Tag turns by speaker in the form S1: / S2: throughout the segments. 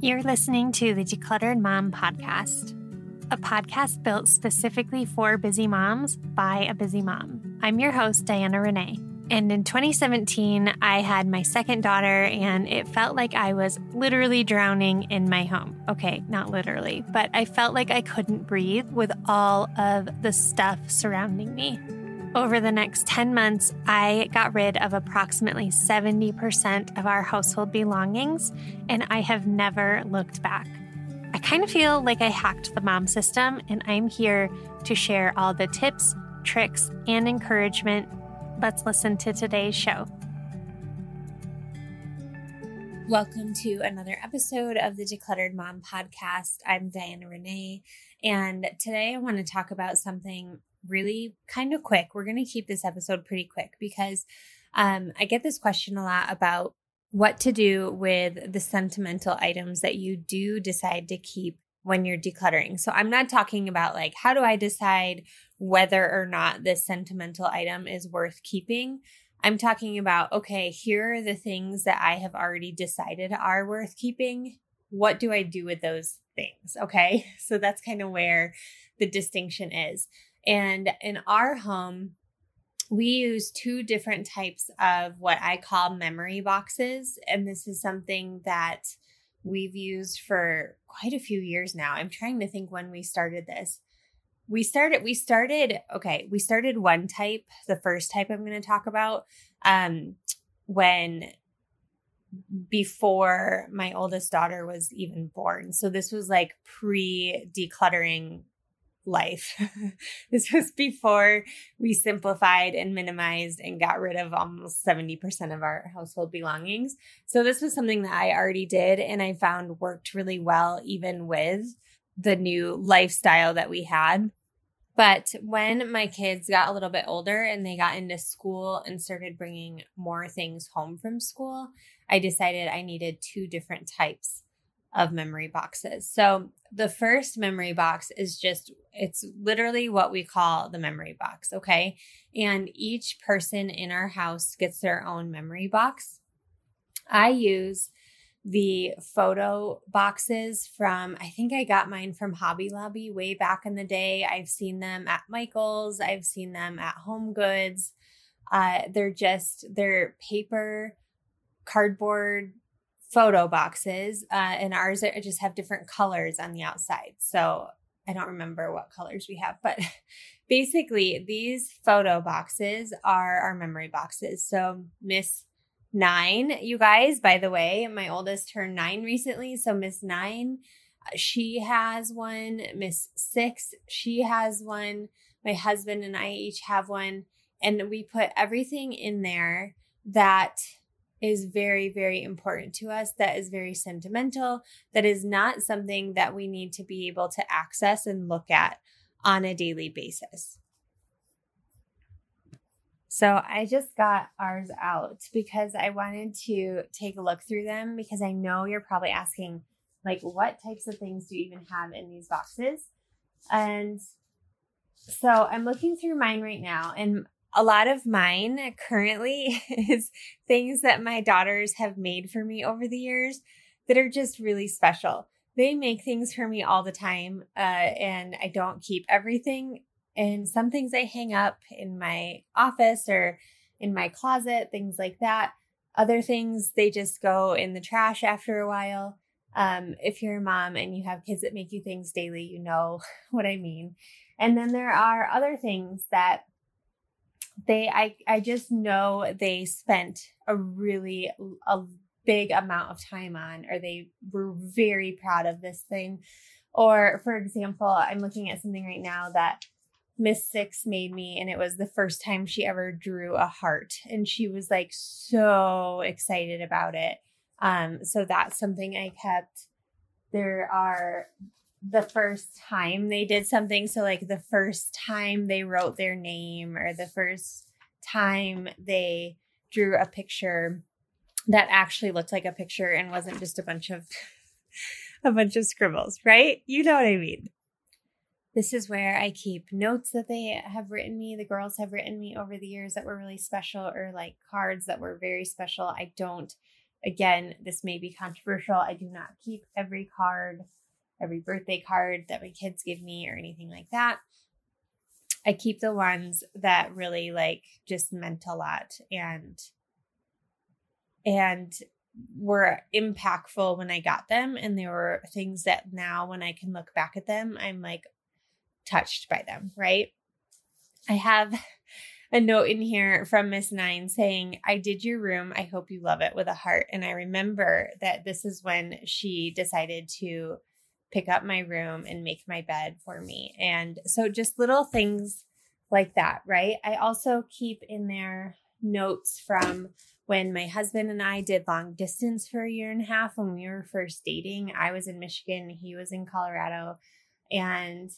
S1: You're listening to the Decluttered Mom Podcast, a podcast built specifically for busy moms by a busy mom. I'm your host, Diana Rene. And in 2017, I had my second daughter, and it felt like I was literally drowning in my home. Okay, not literally, but I felt like I couldn't breathe with all of the stuff surrounding me. Over the next 10 months, I got rid of approximately 70% of our household belongings, and I have never looked back. I kind of feel like I hacked the mom system, and I'm here to share all the tips, tricks, and encouragement. Let's listen to today's show. Welcome to another episode of the Decluttered Mom podcast. I'm Diana Rene, and today I want to talk about something really kind of quick. We're going to keep this episode pretty quick because um, I get this question a lot about what to do with the sentimental items that you do decide to keep when you're decluttering. So I'm not talking about like, how do I decide whether or not this sentimental item is worth keeping? I'm talking about, okay, here are the things that I have already decided are worth keeping. What do I do with those things? Okay. So that's kind of where the distinction is. And in our home, we use two different types of what I call memory boxes. And this is something that we've used for quite a few years now. I'm trying to think when we started this. We started, we started, okay, we started one type, the first type I'm going to talk about, um, when before my oldest daughter was even born. So this was like pre decluttering life. this was before we simplified and minimized and got rid of almost 70% of our household belongings. So, this was something that I already did and I found worked really well, even with the new lifestyle that we had. But when my kids got a little bit older and they got into school and started bringing more things home from school, I decided I needed two different types of memory boxes. So the first memory box is just, it's literally what we call the memory box. Okay. And each person in our house gets their own memory box. I use the photo boxes from, I think I got mine from Hobby Lobby way back in the day. I've seen them at Michael's, I've seen them at Home Goods. Uh, they're just, they're paper, cardboard photo boxes, uh, and ours are, just have different colors on the outside. So I don't remember what colors we have, but basically, these photo boxes are our memory boxes. So Miss Nine, you guys, by the way, my oldest turned nine recently. So Miss Nine, uh, she has one. Miss Six, she has one. My husband and I each have one. And we put everything in there that is very, very important to us, that is very sentimental, that is not something that we need to be able to access and look at on a daily basis. So I just got ours out because I wanted to take a look through them because I know you're probably asking, like, what types of things do you even have in these boxes? And so I'm looking through mine right now, and a lot of mine currently is things that my daughters have made for me over the years that are just really special. They make things for me all the time, uh, and I don't keep everything. And some things I hang up in my office or in my closet, things like that. Other things, they just go in the trash after a while. Um, if you're a mom and you have kids that make you things daily, you know what I mean. And then there are other things that they I I just know they spent a really a big amount of time on or they were very proud of this thing. Or for example, I'm looking at something right now that Miss Six made me, and it was the first time she ever drew a heart. And she was like so excited about it. Um, so that's something I kept. There are the first time they did something. So, like the first time they wrote their name, or the first time they drew a picture that actually looked like a picture and wasn't just a bunch of a bunch of scribbles, right? You know what I mean. This is where I keep notes that they have written me, the girls have written me over the years that were really special, or like cards that were very special. I don't again, this may be controversial. I do not keep every card, every birthday card that my kids give me or anything like that. I keep the ones that really like just meant a lot and and were impactful when I got them and there were things that now when I can look back at them I'm like touched by them, right? I have a note in here from Miss Nine saying, I did your room. I hope you love it with a heart. And I remember that this is when she decided to pick up my room and make my bed for me. And so just little things like that, right? I also keep in there notes from when my husband and I did long distance for a year and a half when we were first dating. I was in Michigan, he was in Colorado. And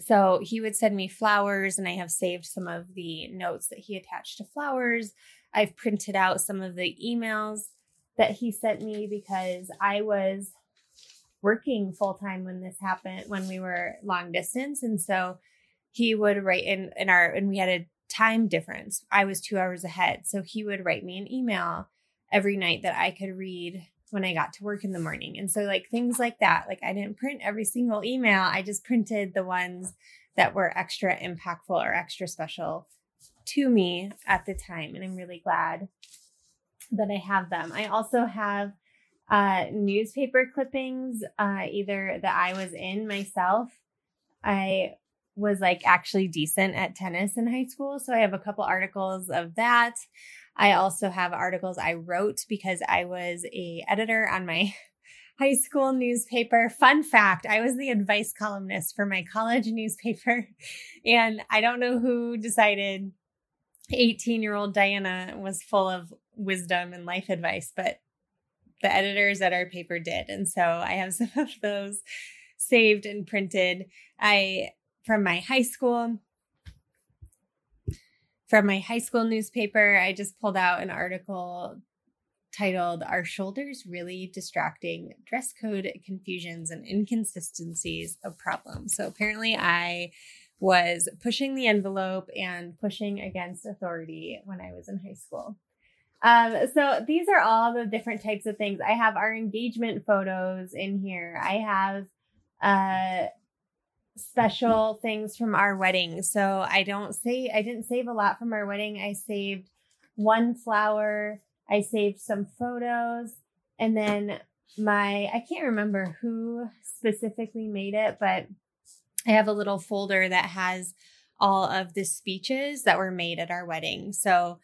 S1: so he would send me flowers, and I have saved some of the notes that he attached to flowers. I've printed out some of the emails that he sent me because I was working full time when this happened, when we were long distance. And so he would write in, in our, and we had a time difference. I was two hours ahead. So he would write me an email every night that I could read when I got to work in the morning. And so, like, things like that. Like, I didn't print every single email, I just printed the ones that were extra impactful or extra special to me at the time. And I'm really glad that I have them. I also have uh, newspaper clippings, uh, either that I was in myself. I was like actually decent at tennis in high school. So I have a couple articles of that. I also have articles I wrote because I was a editor on my high school newspaper. Fun fact, I was the advice columnist for my college newspaper. And I don't know who decided 18-year-old Diana was full of wisdom and life advice, but the editors at our paper did. And so I have some of those saved and printed. I from my high school from my high school newspaper, I just pulled out an article titled Are Shoulders Really Distracting? Dress Code Confusions and Inconsistencies of Problems. So apparently, I was pushing the envelope and pushing against authority when I was in high school. Um, so these are all the different types of things. I have our engagement photos in here. I have uh, special things from our wedding. So I don't say I didn't save a lot from our wedding. I saved one flower, I saved some photos, and then my I can't remember who specifically made it, but I have a little folder that has all of the speeches that were made at our wedding. So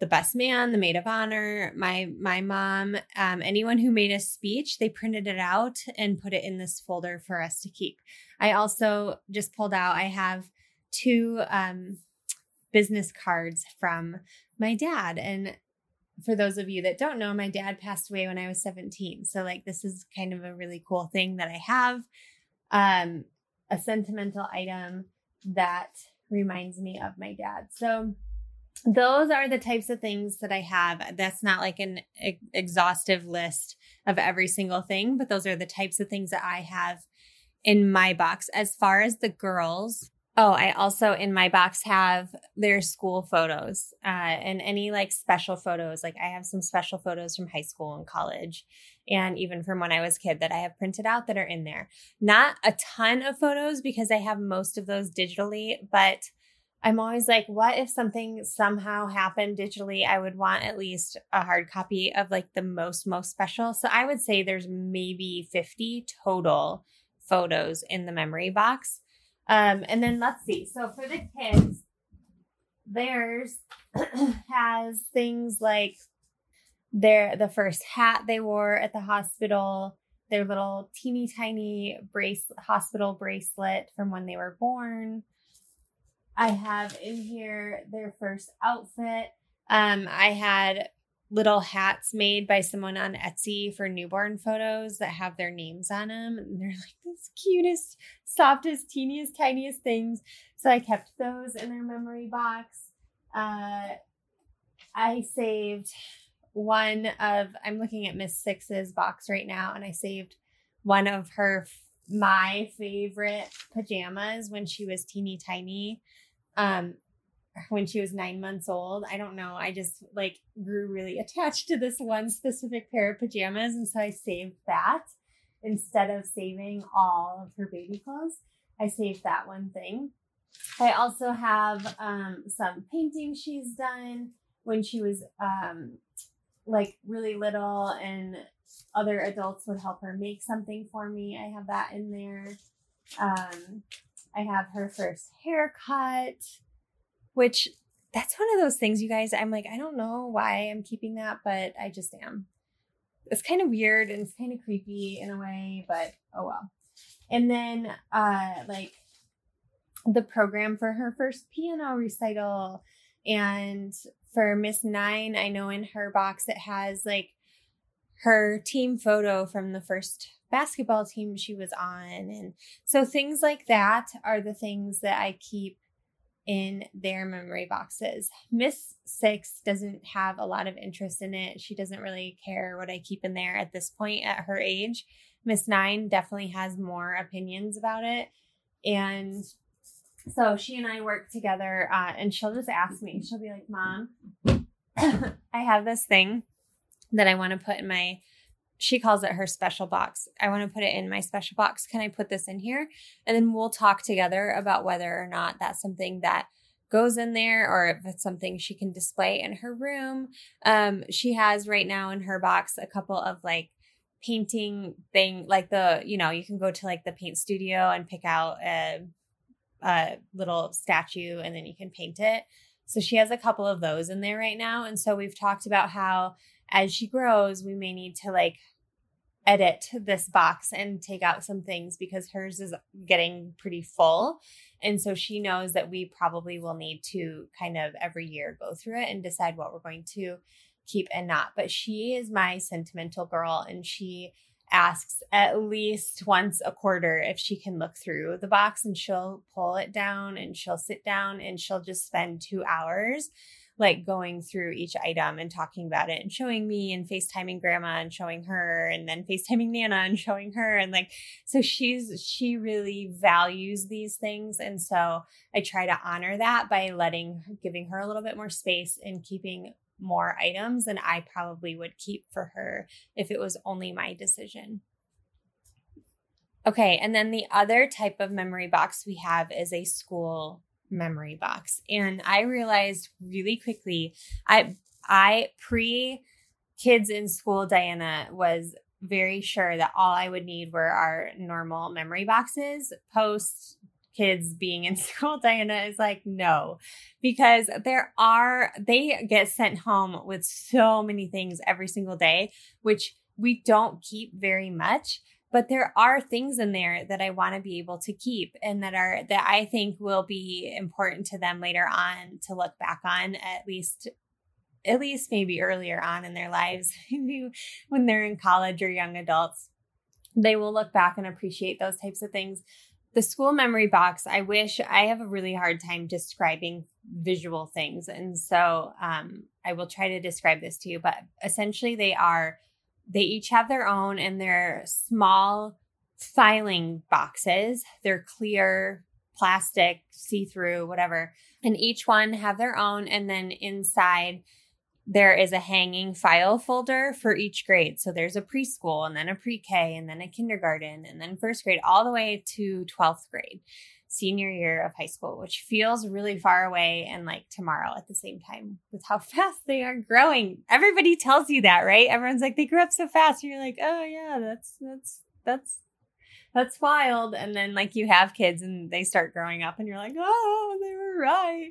S1: the best man, the maid of honor, my my mom, um, anyone who made a speech, they printed it out and put it in this folder for us to keep. I also just pulled out. I have two um, business cards from my dad, and for those of you that don't know, my dad passed away when I was 17. So like this is kind of a really cool thing that I have, um, a sentimental item that reminds me of my dad. So those are the types of things that I have. That's not like an exhaustive list of every single thing, but those are the types of things that I have in my box. As far as the girls, oh, I also in my box have their school photos uh, and any like special photos. Like I have some special photos from high school and college, and even from when I was kid that I have printed out that are in there. Not a ton of photos because I have most of those digitally, but I'm always like, what if something somehow happened digitally? I would want at least a hard copy of like the most, most special. So I would say there's maybe 50 total photos in the memory box. Um, and then let's see. So for the kids, theirs has things like their the first hat they wore at the hospital, their little teeny tiny brace hospital bracelet from when they were born I have in here their first outfit. Um, I had little hats made by someone on Etsy for newborn photos that have their names on them. And they're like the cutest, softest, teeniest, tiniest things. So I kept those in their memory box. Uh, I saved one of, I'm looking at Miss Six's box right now, and I saved one of her, my favorite pajamas when she was teeny tiny um when she was nine months old. I don't know. I just like grew really attached to this one specific pair of pajamas. And so I saved that instead of saving all of her baby clothes. I saved that one thing. I also have um, some painting she's done when she was um, like really little and other adults would help her make something for me. I have that in there. Um, I have her first haircut, which that's one of those things, you guys. I'm like, I don't know why I'm keeping that, but I just am. It's kind of weird and it's kind of creepy in a way, but oh well. And then, uh, like the program for her first piano recital, and for Miss Nine, I know in her box it has like her team photo from the first basketball team she was on. And so things like that are the things that I keep in their memory boxes. Miss Six doesn't have a lot of interest in it. She doesn't really care what I keep in there at this point at her age. Miss Nine definitely has more opinions about it. And so she and I work together, uh, and she'll just ask me, she'll be like, Mom, I have this thing that I want to put in my she calls it her special box. I want to put it in my special box. Can I put this in here? And then we'll talk together about whether or not that's something that goes in there or if it's something she can display in her room. Um, she has right now in her box a couple of like painting thing like the you know you can go to like the paint studio and pick out a, a little statue and then you can paint it so she has a couple of those in there right now and so we've talked about how as she grows, we may need to like edit this box and take out some things because hers is getting pretty full. And so she knows that we probably will need to kind of every year go through it and decide what we're going to keep and not. But she is my sentimental girl and she asks at least once a quarter if she can look through the box and she'll pull it down and she'll sit down and she'll just spend two hours like going through each item and talking about it and showing me and FaceTiming grandma and showing her and then FaceTiming Nana and showing her. And like, so she's, she really values these things. And so I try to honor that by letting, giving her a little bit more space and keeping more items than I probably would keep for her if it was only my decision. Okay, and then the other type of memory box we have is a school memory box. And I realized really quickly, I I pre kids in school, Diana was very sure that all I would need were our normal memory boxes. Post kids being in school, Diana is like, no, because there are, they get sent home with so many things every single day, which we don't keep very much but there are things in there that I want to be able to keep and that are that I think will be important to them later on to look back on at least at least maybe earlier on in their lives when they're in college or young adults. They will look back and appreciate those types of things. The school memory box i wish i have a really hard time describing visual things and so um, i will try to describe this to you but essentially they are they each have their own and they're small filing boxes. They're clear, plastic, see through, whatever. And each one have their own. And then inside, there is a hanging file folder for each grade. So there's a preschool and then a pre K and then a kindergarten and then first grade all the way to 12th grade senior year of high school, which feels really far away and like tomorrow at the same time with how fast they are growing. Everybody tells you that, right? Everyone's like, they grew up so fast. And you're like, oh yeah, that's, that's, that's, that's wild. And then like you have kids and they start growing up and you're like, oh, they were right.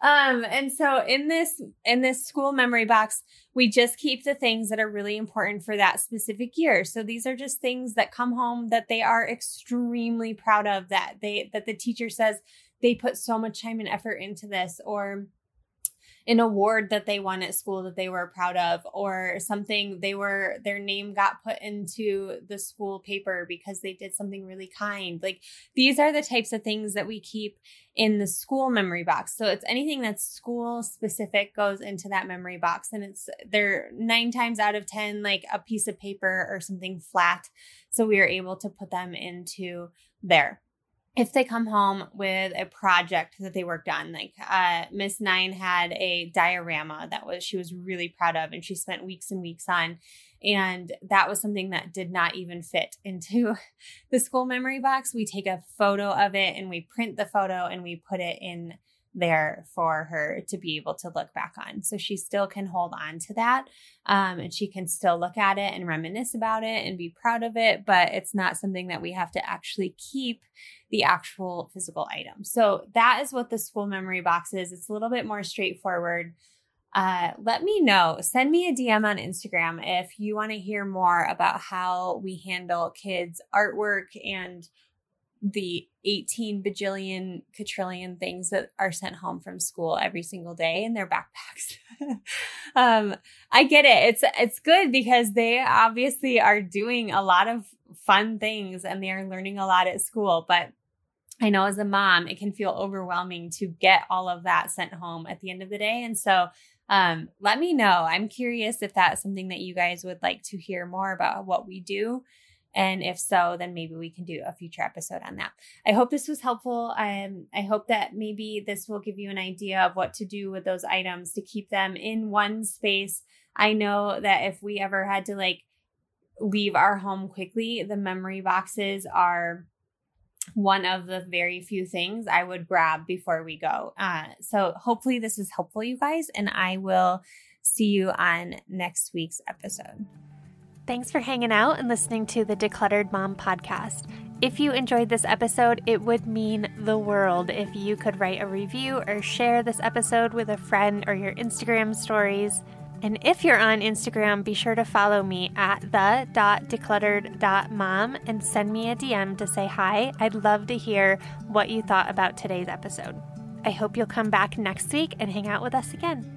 S1: Um, and so in this, in this school memory box, we just keep the things that are really important for that specific year. So these are just things that come home that they are extremely proud of that they, that the teacher says they put so much time and effort into this or an award that they won at school that they were proud of or something. They were their name got put into the school paper because they did something really kind. Like these are the types of things that we keep in the school memory box. So it's anything that's school specific goes into that memory box. And it's they're nine times out of ten like a piece of paper or something flat. So we are able to put them into there if they come home with a project that they worked on like uh, miss nine had a diorama that was she was really proud of and she spent weeks and weeks on. And that was something that did not even fit into the school memory box. We take a photo of it and we print the photo and we put it in there for her to be able to look back on. So she still can hold on to that um, and she can still look at it and reminisce about it and be proud of it, but it's not something that we have to actually keep the actual physical item. So that is what the school memory box is. It's a little bit more straightforward. Uh, let me know. Send me a DM on Instagram if you want to hear more about how we handle kids' artwork and the 18 bajillion quadrillion things that are sent home from school every single day in their backpacks. um, I get it. It's it's good because they obviously are doing a lot of fun things and they are learning a lot at school, but I know as a mom, it can feel overwhelming to get all of that sent home at the end of the day. And so um, let me know. I'm curious if that's something that you guys would like to hear more about what we do. And if so, then maybe we can do a future episode on that. I hope this was helpful. Um, I hope that maybe this will give you an idea of what to do with those items to keep them in one space. I know that if we ever had to like leave our home quickly, the memory boxes are one of the very few things I would grab before we go. Uh, so hopefully this was helpful, you guys, and I will see you on next week's episode.
S2: Thanks for hanging out and listening to the Decluttered Mom podcast. If you enjoyed this episode, it would mean the world if you could write a review or share this episode with a friend or your Instagram stories. And if you're on Instagram, be sure to follow me at the.decluttered.mom and send me a DM to say hi. I'd love to hear what you thought about today's episode. I hope you'll come back next week and hang out with us again.